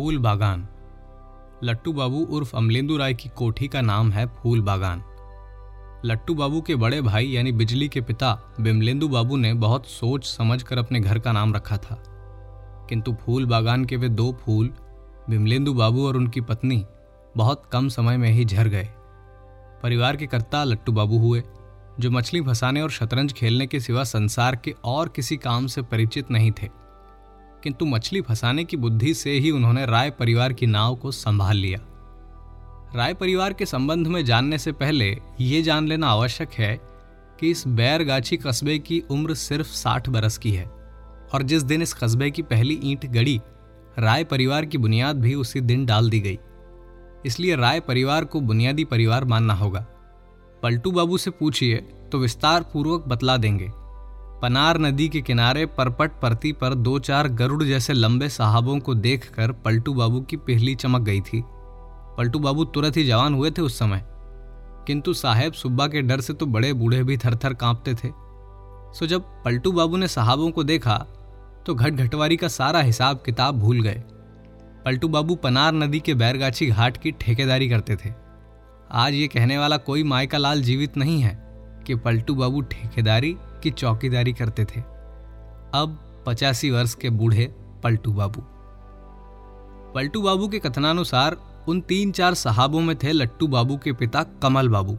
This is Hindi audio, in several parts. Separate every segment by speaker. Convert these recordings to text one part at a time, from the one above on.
Speaker 1: फूल बागान। लट्टू बाबू उर्फ़ अमलेंदु राय की कोठी का नाम है फूल बागान। लट्टू बाबू के बड़े भाई यानी बिजली के पिता बिमलेंदु बाबू ने बहुत सोच समझ कर अपने घर का नाम रखा था। किंतु फूल बागान के वे दो फूल, बिमलेंदु बाबू और उनकी पत्नी, बहुत कम समय में ही झर गए। परिवार के कर्ता लट्टू बाबू हुए, जो मछली फंसाने और शतरंज खेलने के सिवा संसार के और किसी काम से परिचित नहीं थे। किंतु मछली फंसाने की बुद्धि से ही उन्होंने राय परिवार की नाव को संभाल लिया। राय परिवार के संबंध में जानने से पहले ये जान लेना आवश्यक है कि इस बैरगाछी कस्बे की उम्र सिर्फ़ साठ बरस की है और जिस दिन इस कस्बे की पहली ईंट गड़ी, राय परिवार की बुनियाद भी उसी दिन डाल दी गई। इसलिए राय परिवार को बुनियादी परिवार मानना होगा। पलटू बाबू से पूछिए तो विस्तार पूर्वक बतला देंगे। पनार नदी के किनारे परपट परती पर दो चार गरुड़ जैसे लंबे साहबों को देखकर पलटू बाबू की पहली चमक गई थी। पलटू बाबू तुरंत ही जवान हुए थे उस समय। किंतु साहेब सुब्बा के डर से तो बड़े बूढ़े भी थर थर कांपते थे। सो जब पलटू बाबू ने साहबों को देखा तो घट घटवारी का सारा हिसाब किताब भूल गए। पलटू बाबू पनार नदी के बैरगाछी घाट की ठेकेदारी करते थे। आज ये कहने वाला कोई मायका लाल जीवित नहीं है कि पलटू बाबू ठेकेदारी की चौकीदारी करते थे। अब पचासी वर्ष के बूढ़े पलटू बाबू। पलटू बाबू के कथनानुसार उन तीन चार साहबों में थे लट्टू बाबू के पिता कमल बाबू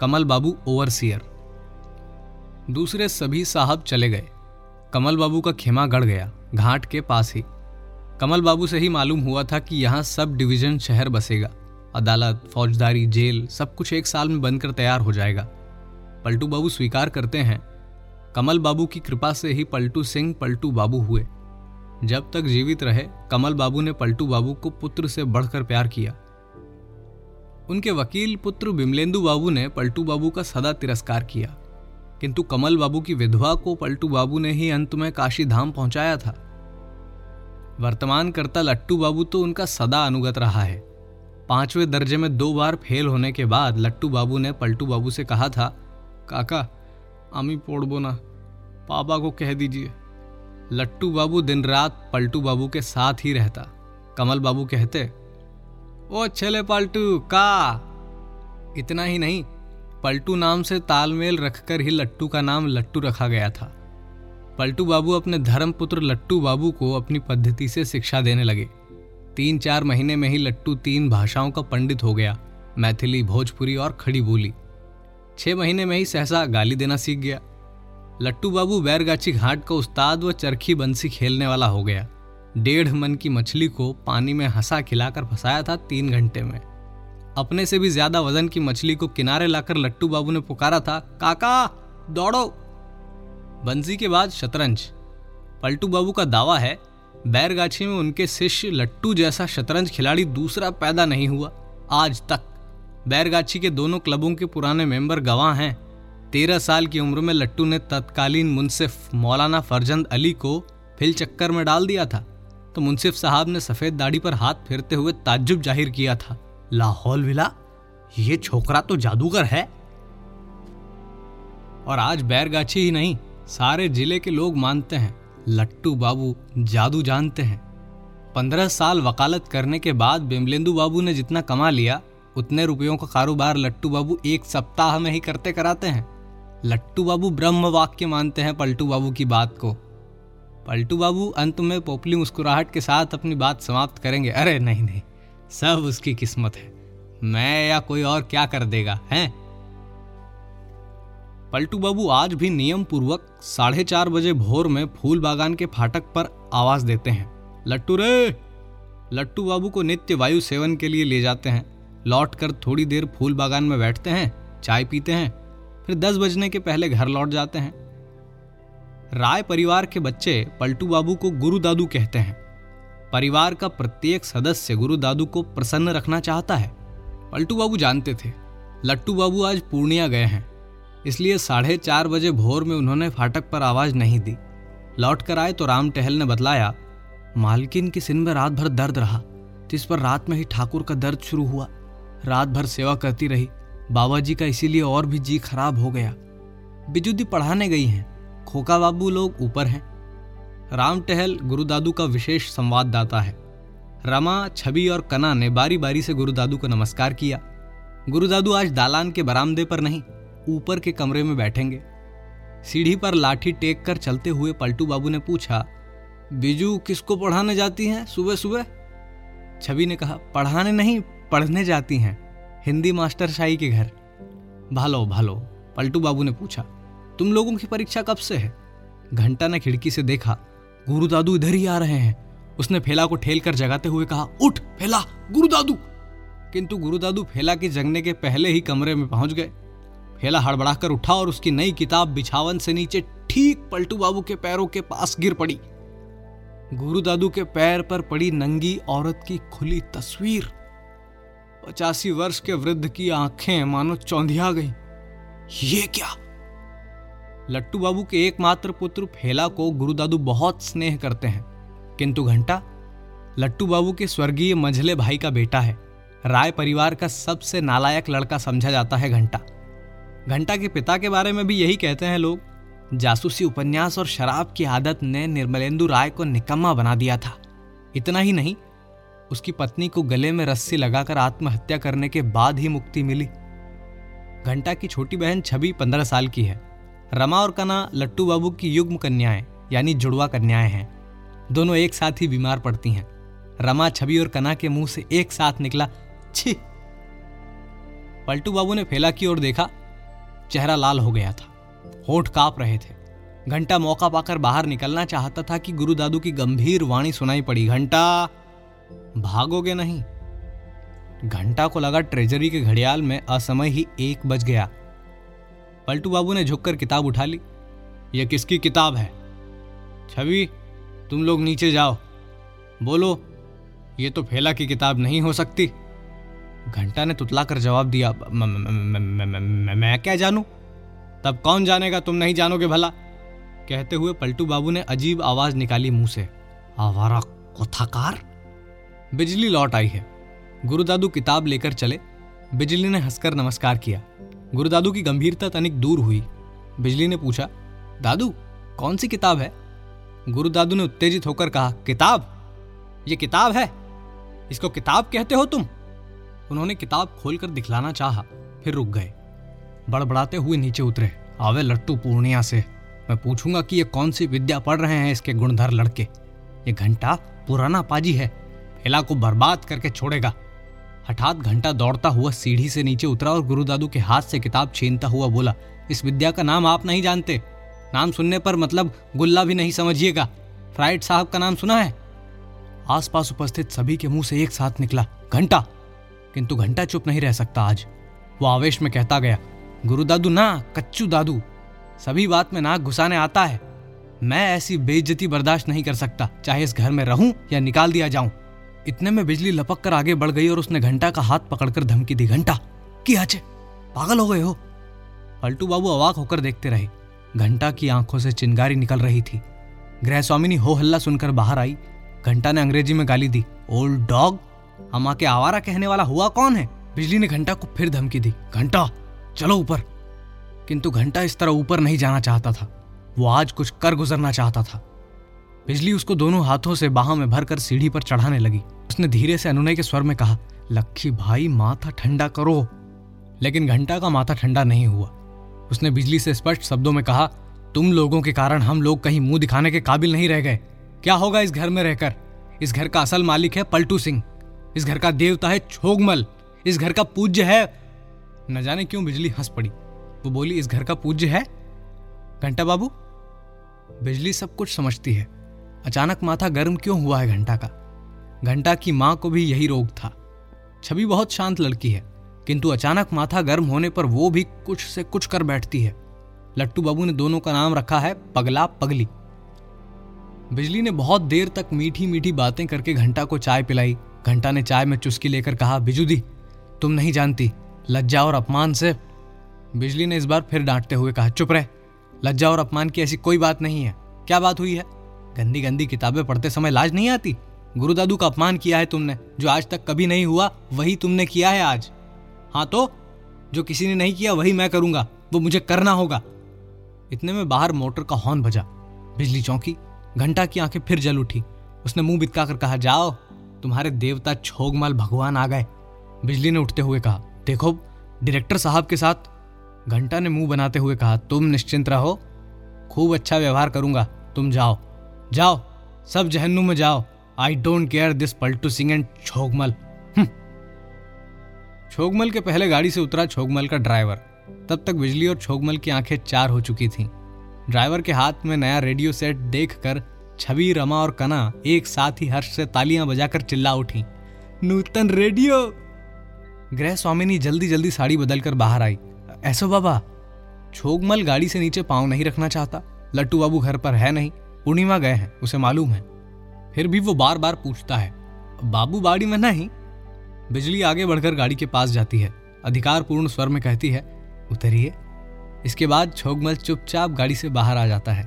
Speaker 1: कमल बाबू ओवरसियर। दूसरे सभी साहब चले गए। कमल बाबू का खेमा गड़ गया, घाट के पास ही। कमल बाबू से ही मालूम हुआ था कि यहाँ सब डिवीज़न शहर बसेगा। अदालत, फौजदारी, जेल, सब कुछ एक साल में बनकर तैयार हो जाएगा। पलटू बाबू स्वीकार करते हैं कमल बाबू की कृपा से ही पलटू सिंह पलटू बाबू हुए। जब तक जीवित रहे, कमल बाबू ने पलटू बाबू को पुत्र से बढ़कर प्यार किया। उनके वकील पुत्र बिमलेंदु बाबू ने पलटू बाबू का सदा तिरस्कार किया। किंतु कमल बाबू की विधवा को पलटू बाबू ने ही अंत में काशी धाम पहुँचाया था। वर्तमान करता लट्टू बाबू तो उनका सदा अनुगत रहा है। पाँचवें दर्जे में दो बार फेल होने के बाद लट्टू बाबू ने पलटू बाबू से कहा था, काका आमी पड़बो ना। पापा को कह दीजिए। लट्टू बाबू दिन रात पलटू बाबू के साथ ही रहता। कमल बाबू कहते, ओ छले पलटू, का? इतना ही नहीं, पलटू नाम से तालमेल रखकर ही लट्टू का नाम लट्टू रखा गया था। पलटू बाबू अपने धर्मपुत्र लट्टू बाबू को अपनी पद्धति से शिक्षा देने लगे। तीन चार महीने में ही लट्टू तीन भाषाओं का पंडित हो गया। मैथिली, भोजपुरी और खड़ी बोली। छह महीने में ही सहसा गाली देना सीख गया। लट्टू बाबू बैरगाछी घाट का उस्ताद व चरखी बंसी खेलने वाला हो गया। डेढ़ मन की मछली को पानी में हंसा खिलाकर फंसाया था तीन घंटे में। अपने से भी ज़्यादा वज़न की मछली को किनारे लाकर लट्टू बाबू ने पुकारा था, काका, दौड़ो। बंसी के बाद शतरंज। पलटू बाबू का दावा है, बैरगाछी में उनके शिष्य लट्टू जैसा शतरंज खिलाड़ी दूसरा पैदा नहीं हुआ, आज तक। बैरगाछी के दोनों क्लबों के पुराने मेंबर गवाह हैं। तेरह साल की उम्र में लट्टू ने तत्कालीन मुनसिफ मौलाना फरजंद अली को फिल चक्कर में डाल दिया था। तो मुंसिफ साहब ने सफ़ेद दाढ़ी पर हाथ फेरते हुए ताज्जुब ज़ाहिर किया था। लाहौल विला, ये छोकरा तो जादूगर है। और आज बैरगाछी ही नहीं, सारे ज़िले के लोग मानते हैं, लट्टू बाबू जादू जानते हैं। पंद्रह साल वकालत करने के बाद बिमलेंदु बाबू ने जितना कमा लिया उतने रुपयों का कारोबार लट्टू बाबू एक सप्ताह में ही करते कराते हैं। लट्टू बाबू ब्रह्म वाक्य मानते हैं पलटू बाबू की बात को। पलटू बाबू अंत में पोपली मुस्कुराहट के साथ अपनी बात समाप्त करेंगे। अरे नहीं नहीं, सब उसकी किस्मत है। मैं या कोई और क्या कर देगा, हैं? पलटू बाबू आज भी नियम पूर्वक साढ़े चार बजे भोर में फूल बागान के फाटक पर आवाज़ देते हैं। लट्टू रे! लट्टू बाबू को नित्य वायु सेवन के लिए ले जाते हैं। लौटकर थोड़ी देर फूल बागान में बैठते हैं, चाय पीते हैं, फिर दस बजने के पहले घर लौट जाते हैं। राय परिवार के बच्चे पलटू बाबू को गुरु दादू कहते हैं। परिवार का प्रत्येक सदस्य गुरु दादू को प्रसन्न रखना चाहता है। पलटू बाबू जानते थे। लट्टू बाबू आज पूर्णिया गए हैं। इसलिए साढ़े चार बजे भोर में उन्होंने फाटक पर आवाज़ नहीं दी। लौट कर आए तो राम टहल ने बतलाया, मालकिन की सिन में रात भर दर्द रहा, जिस पर रात में ही ठाकुर का दर्द शुरू हुआ। रात भर सेवा करती रही। बाबा जी का इसीलिए और भी जी खराब हो गया। बिजुदी पढ़ाने गई हैं। खोका बाबू लोग ऊपर हैं। राम टहल गुरु दादू का विशेष संवाददाता है। रमा छवि और कना ने बारी बारी से गुरु दादू को नमस्कार किया। गुरु दादू आज दालान के बरामदे पर नहीं, ऊपर के कमरे में बैठेंगे। सीढ़ी पर लाठी टेक कर चलते हुए पलटू बाबू ने पूछा, बिजू, किसको पढ़ाने जाती हैं सुबह सुबह छवि ने कहा, पढ़ाने नहीं पढ़ने जाती हैं, हिंदी मास्टर शाही के घर। भालो भालो, पलटू बाबू ने पूछा, तुम लोगों की परीक्षा कब से है? घंटा ने खिड़की से देखा, गुरु दादू इधर ही आ रहे हैं। उसने फेला को ठेल कर जगाते हुए कहा, उठ, फेला, गुरु दादू! किंतु गुरु दादू फेला के जगने के पहले ही कमरे में पहुँच गए। फेला हड़बड़ाकर उठा और उसकी नई किताब बिछावन से नीचे ठीक पलटू बाबू के पैरों के पास गिर पड़ी। गुरु दादू के पैर पर पड़ी नंगी औरत की खुली तस्वीर। पचासी वर्ष के वृद्ध की आँखें मानो चौंधिया गई। ये क्या? लट्टू बाबू के एकमात्र पुत्र फेला को गुरु दादू बहुत स्नेह करते हैं। किंतु घंटा, लट्टू बाबू के स्वर्गीय मंझले भाई का बेटा है। राय परिवार का सबसे नालायक लड़का समझा जाता है घंटा। घंटा के पिता के बारे में भी यही कहते हैं लोग। जासूसी उपन्यास और शराब की आदत ने निर्मलेंदु राय को निकम्मा बना दिया था। इतना ही नहीं उसकी पत्नी को गले में रस्सी लगाकर आत्महत्या करने के बाद ही मुक्ति मिली। घंटा की छोटी बहन छवि पंद्रह साल की है। रमा और कना लट्टू बाबू की युग्म कन्याएँ, यानी जुड़वा कन्याएँ हैं। दोनों एक साथ ही बीमार पड़ती हैं। रमा छवि और कना के मुँह से एक साथ निकला, छी! पलटू बाबू ने फैला की ओर देखा, चेहरा लाल हो गया था। होठ काँप रहे थे। घंटा मौका पाकर बाहर निकलना चाहता था कि गुरु दादू की गंभीर वाणी सुनाई पड़ी। घंटा भागोगे नहीं। घंटा को लगा ट्रेजरी के घड़ियाल में, असमय ही एक बज गया। पलटू बाबू ने झुककर किताब उठा ली। यह किसकी किताब है? छवि, तुम लोग नीचे जाओ। बोलो, ये तो फेला की किताब नहीं हो सकती। घंटा ने तुतलाकर जवाब दिया, मैं क्या जानू? तब कौन जानेगा, तुम नहीं जानोगे भला? कहते हुए पलटू बाबू ने अजीब आवाज़ निकाली मुँह से। आवारा कोथाकार बिजली लौट आई है। गुरुदादू किताब लेकर चले। बिजली ने हंसकर नमस्कार किया। गुरुदादू की गंभीरता तनिक दूर हुई। बिजली ने पूछा दादू कौन सी किताब है? गुरुदादू ने उत्तेजित होकर कहा किताब? ये किताब है। इसको किताब कहते हो तुम? उन्होंने किताब खोलकर दिखलाना चाहा, फिर रुक गए। बड़बड़ाते हुए नीचे उतरे। आवे लट्टू पूर्णिया से मैं पूछूँगा कि ये कौन सी विद्या पढ़ रहे हैं इसके गुणधर लड़के? ये घंटा पुराना पाजी है। फेला को बर्बाद करके छोड़ेगा। हठात घंटा दौड़ता हुआ सीढ़ी से नीचे उतरा और गुरुदादू के हाथ से किताब छीनता हुआ बोला, इस विद्या का नाम आप नहीं जानते। नाम सुनने पर मतलब गुल्ला भी नहीं समझिएगा। फ्राइड साहब का नाम सुना है? आसपास उपस्थित सभी के मुँह से एक साथ निकला, घंटा? किंतु घंटा चुप नहीं रह सकता आज। वो आवेश में कहता गया गुरु दादू ना, कच्चू दादू। सभी बात में नाक घुसाने आता है। मैं ऐसी बेइज्जती बर्दाश्त नहीं कर सकता। चाहे इस घर में रहूँ या निकाल दिया जाऊँ। इतने में बिजली लपक कर आगे बढ़ गई और उसने घंटा का हाथ पकड़कर धमकी दी, घंटा, की आचे? पागल हो गए हो? पलटू बाबू अवाक होकर देखते रहे। घंटा की आँखों से चिंगारी निकल रही थी। गृह स्वामिनी हो हल्ला सुनकर बाहर आई। घंटा ने अंग्रेज़ी में गाली दी, ओल्ड डॉग अमा के आवारा कहने वाला हुआ कौन है? बिजली ने घंटा को फिर धमकी दी, घंटा, चलो ऊपर। किंतु घंटा इस तरह ऊपर नहीं जाना चाहता था। वो आज कुछ कर गुजरना चाहता था। बिजली उसको दोनों हाथों से बाहों में भरकर सीढ़ी पर चढ़ाने लगी। उसने धीरे से अनुनय के स्वर में कहा, लक्खी भाई, माथा ठंडा करो। लेकिन घंटा का माथा ठंडा नहीं हुआ। उसने बिजली से स्पष्ट शब्दों में कहा, तुम लोगों के कारण हम लोग कहीं मुँह दिखाने के काबिल नहीं रह गए। क्या होगा इस घर में रहकर? इस घर का असल मालिक है पलटू सिंह। इस घर का देवता है छोगमल। इस घर का पूज्य है न जाने क्यों बिजली हंस पड़ी। वो बोली, इस घर का पूज्य है? घंटा बाबू, बिजली सब कुछ समझती है। अचानक माथा गर्म क्यों हुआ है घंटा का? घंटा की माँ को भी यही रोग था। छवि बहुत शांत लड़की है, किंतु अचानक माथा गर्म होने पर वो भी कुछ से कुछ कर बैठती है। लट्टू बाबू ने दोनों का नाम रखा है पगला पगली। बिजली ने बहुत देर तक मीठी मीठी बातें करके घंटा को चाय पिलाई। घंटा ने चाय में चुस्की लेकर कहा बिजुदी तुम नहीं जानती, लज्जा और अपमान से बिजली ने इस बार फिर डांटते हुए कहा, चुप रहे, लज्जा और अपमान की ऐसी कोई बात नहीं है। क्या बात हुई है? गंदी गंदी किताबें पढ़ते समय लाज नहीं आती? गुरु दादू का अपमान किया है तुमने, जो आज तक कभी नहीं हुआ, वही तुमने किया है आज। हाँ तो जो किसी ने नहीं किया, वही मैं करूँगा, वो मुझे करना होगा। इतने में बाहर मोटर का हॉर्न बजा, बिजली चौंकी, घंटा की आँखें फिर जल उठी। उसने मुँह बितका कर कहा, जाओ, तुम्हारे देवता छोगमाल भगवान आ गए। बिजली ने उठते हुए कहा, देखो डायरेक्टर साहब के साथ। घंटा ने मुँह बनाते हुए कहा, तुम निश्चिंत रहो, खूब अच्छा व्यवहार करूँगा, तुम जाओ जाओ, सब जहन्नू में जाओ। I don't care this Paltu Singh and Chhogmal. Chhogmal के पहले गाड़ी से उतरा छोगमल का ड्राइवर। तब तक बिजली और छोगमल की आँखें चार हो चुकी थीं। ड्राइवर के हाथ में नया रेडियो सेट देखकर छवि, रमा और कना एक साथ ही हर्ष से तालियाँ बजाकर चिल्ला उठी। नूतन रेडियो! गृह स्वामिनी जल्दी जल्दी साड़ी बदलकर बाहर आई। ऐसो बाबा, छोगमल गाड़ी से नीचे पाँव नहीं रखना चाहता। लट्टू बाबू घर पर है नहीं। पूर्णिमा गए हैं, उसे मालूम है। फिर भी वो बार बार पूछता है, बाबू, बाड़ी में नहीं? बिजली आगे बढ़कर गाड़ी के पास जाती है अधिकार पूर्ण स्वर में कहती है, उतरिए। इसके बाद छोगमल चुपचाप गाड़ी से बाहर आ जाता है।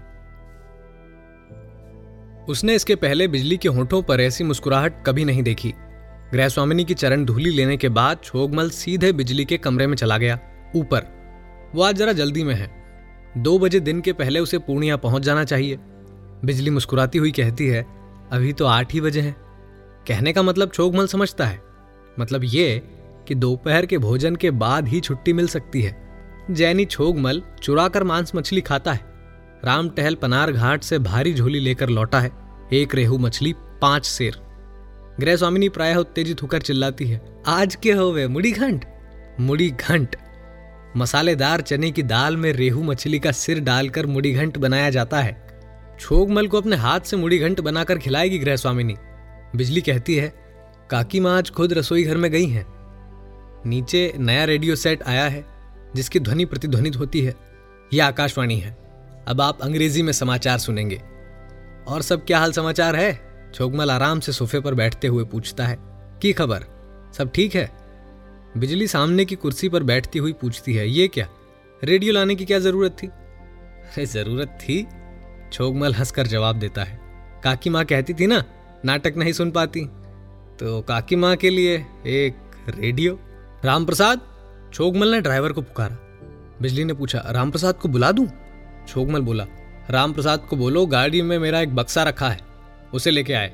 Speaker 1: उसने इसके पहले बिजली के होठों पर ऐसी मुस्कुराहट कभी नहीं देखी। गृह स्वामिनी की चरण धूली लेने के बाद छोगमल सीधे बिजली के कमरे में चला गया, ऊपर। वो आज जरा जल्दी में है। दो बजे दिन के पहले उसे पूर्णिया पहुँच जाना चाहिए। बिजली मुस्कुराती हुई कहती है अभी तो आठ ही बजे हैं। कहने का मतलब छोगमल समझता है। मतलब ये कि दोपहर के भोजन के बाद ही छुट्टी मिल सकती है। जैनी छोगमल चुरा कर मांस मछली खाता है। राम टहल पनार घाट से भारी झोली लेकर लौटा है। एक रेहू मछली, पाँच शेर। गृह स्वामिनी प्रायः उत्तेजित होकर चिल्लाती है, आज के हो वे, मुड़ी घंट? मुड़ी घंट? मसालेदार चने की दाल में रेहू मछली का सिर डालकर मुड़ी घंट बनाया जाता है। छोगमल को अपने हाथ से मुड़ी घंट बनाकर खिलाएगी गृह स्वामिनी बिजली कहती है, काकी माँ आज खुद रसोई घर में गई हैं। नीचे नया रेडियो सेट आया है, जिसकी ध्वनि प्रतिध्वनित होती है। यह आकाशवाणी है। अब आप अंग्रेज़ी में समाचार सुनेंगे। और सब क्या हाल समाचार है? छोगमल आराम से सोफे पर बैठते हुए पूछता है, की खबर? सब ठीक है? बिजली सामने की कुर्सी पर बैठती हुई पूछती है, ये क्या? रेडियो लाने की क्या ज़रूरत थी? अरे, ज़रूरत थी? छोगमल हंसकर जवाब देता है। काकी माँ कहती थी ना, नाटक नहीं सुन पाती। तो काकी माँ के लिए एक रेडियो। राम प्रसाद छोगमल ने ड्राइवर को पुकारा। बिजली ने पूछा राम प्रसाद को बुला दूँ? छोगमल बोला राम प्रसाद को बोलो, गाड़ी में मेरा एक बक्सा रखा है, उसे लेके आए।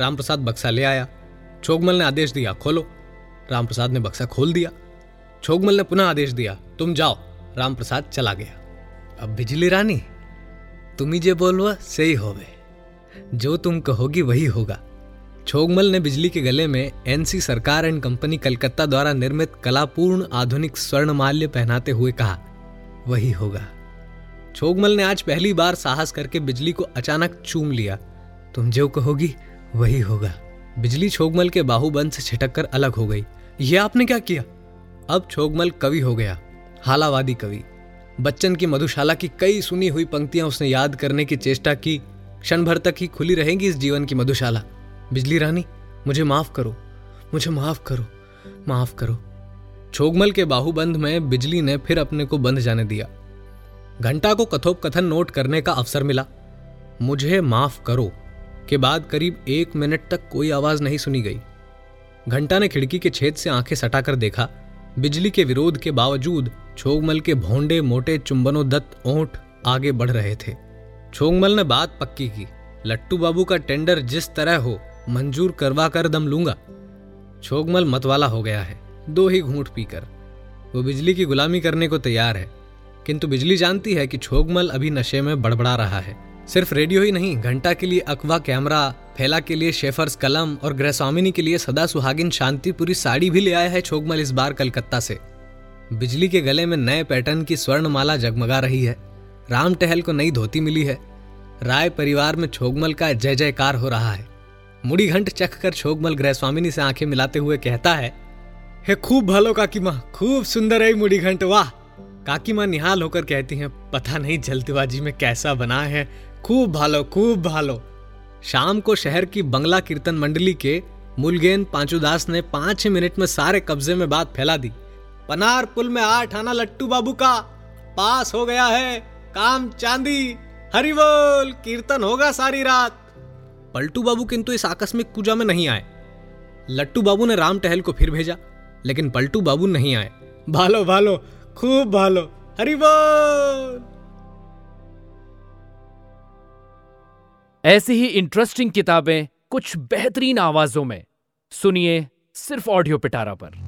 Speaker 1: राम प्रसाद बक्सा ले आया। छोगमल ने आदेश दिया, खोलो। राम प्रसाद ने बक्सा खोल दिया। छोगमल ने पुनः आदेश दिया, तुम जाओ। राम प्रसाद चला गया। अब बिजली रानी तुम ही जे बोलवा, सही होवे। जो तुम कहोगी वही होगा। छोगमल ने बिजली के गले में एनसी सरकार एंड कंपनी कलकत्ता द्वारा निर्मित कलापूर्ण आधुनिक स्वर्ण माल्य पहनाते हुए कहा, वही होगा। छोगमल ने आज पहली बार साहस करके बिजली को अचानक चूम लिया। तुम जो कहोगी, वही होगा। बिजली छोगमल के बाहुबंद से छिटक कर अलग हो गई। ये आपने क्या किया? अब छोगमल कवि हो गया, हालावादी कवि। बच्चन की मधुशाला की कई सुनी हुई पंक्तियाँ उसने याद करने की चेष्टा की। क्षण भर तक ही खुली रहेंगी इस जीवन की मधुशाला। बिजली रानी, मुझे माफ़ करो, मुझे माफ़ करो माफ़ करो। छोगमल के बाहुबंद में बिजली ने फिर अपने को बंद जाने दिया। घंटा को कथोपकथन नोट करने का अवसर मिला। मुझे माफ़ करो के बाद करीब एक मिनट तक कोई आवाज़ नहीं सुनी गई। घंटा ने खिड़की के छेद से आँखें सटाकर देखा। बिजली के विरोध के बावजूद छोगमल के भोंडे मोटे चुंबनों दत्त ओंठ आगे बढ़ रहे थे। छोगमल ने बात पक्की की, लट्टू बाबू का टेंडर जिस तरह हो, मंजूर करवा कर दम लूँगा। छोगमल मतवाला हो गया है, दो ही घूंट पीकर। वो बिजली की गुलामी करने को तैयार है, किंतु बिजली जानती है कि छोगमल अभी नशे में बड़बड़ा रहा है। सिर्फ़ रेडियो ही नहीं, घंटा के लिए अकवा कैमरा, फैला के लिए शेफर्स कलम और गृहस्वामिनी के लिए सदा सुहागिन शांतिपुरी साड़ी भी ले आया है छोगमल इस बार कलकत्ता से। बिजली के गले में नए पैटर्न की स्वर्णमाला जगमगा रही है। राम टहल को नई धोती मिली है। राय परिवार में छोगमल का जय जयकार हो रहा है। मुड़ी घंट चख कर छोगमल गृह स्वामिनी से आँखें मिलाते हुए कहता है, हे खूब भालो काकी माँ, खूब सुंदर है मुड़ी घंट, वाह! काकी माँ निहाल होकर कहती हैं, पता नहीं जल्दबाजी में कैसा बना है। खूब भालो खूब भालो! शाम को शहर की बंगला कीर्तन मंडली के मुलगेन पांचुदास ने पाँच मिनट में सारे कब्जे में बात फैला दी। पनार पुल में आठ आना लट्टू बाबू का। पास हो गया है काम चांदी। हरि बोल कीर्तन होगा सारी रात। पलटू बाबू किंतु इस आकस्मिक पूजा में नहीं आए। लट्टू बाबू ने राम टहल को फिर भेजा, लेकिन पलटू बाबू नहीं आए। भालो भालो, खूब भालो हरि बोल
Speaker 2: ऐसी ही इंटरेस्टिंग किताबें कुछ बेहतरीन आवाजों में। सुनिए सिर्फ़ ऑडियो पिटारा पर।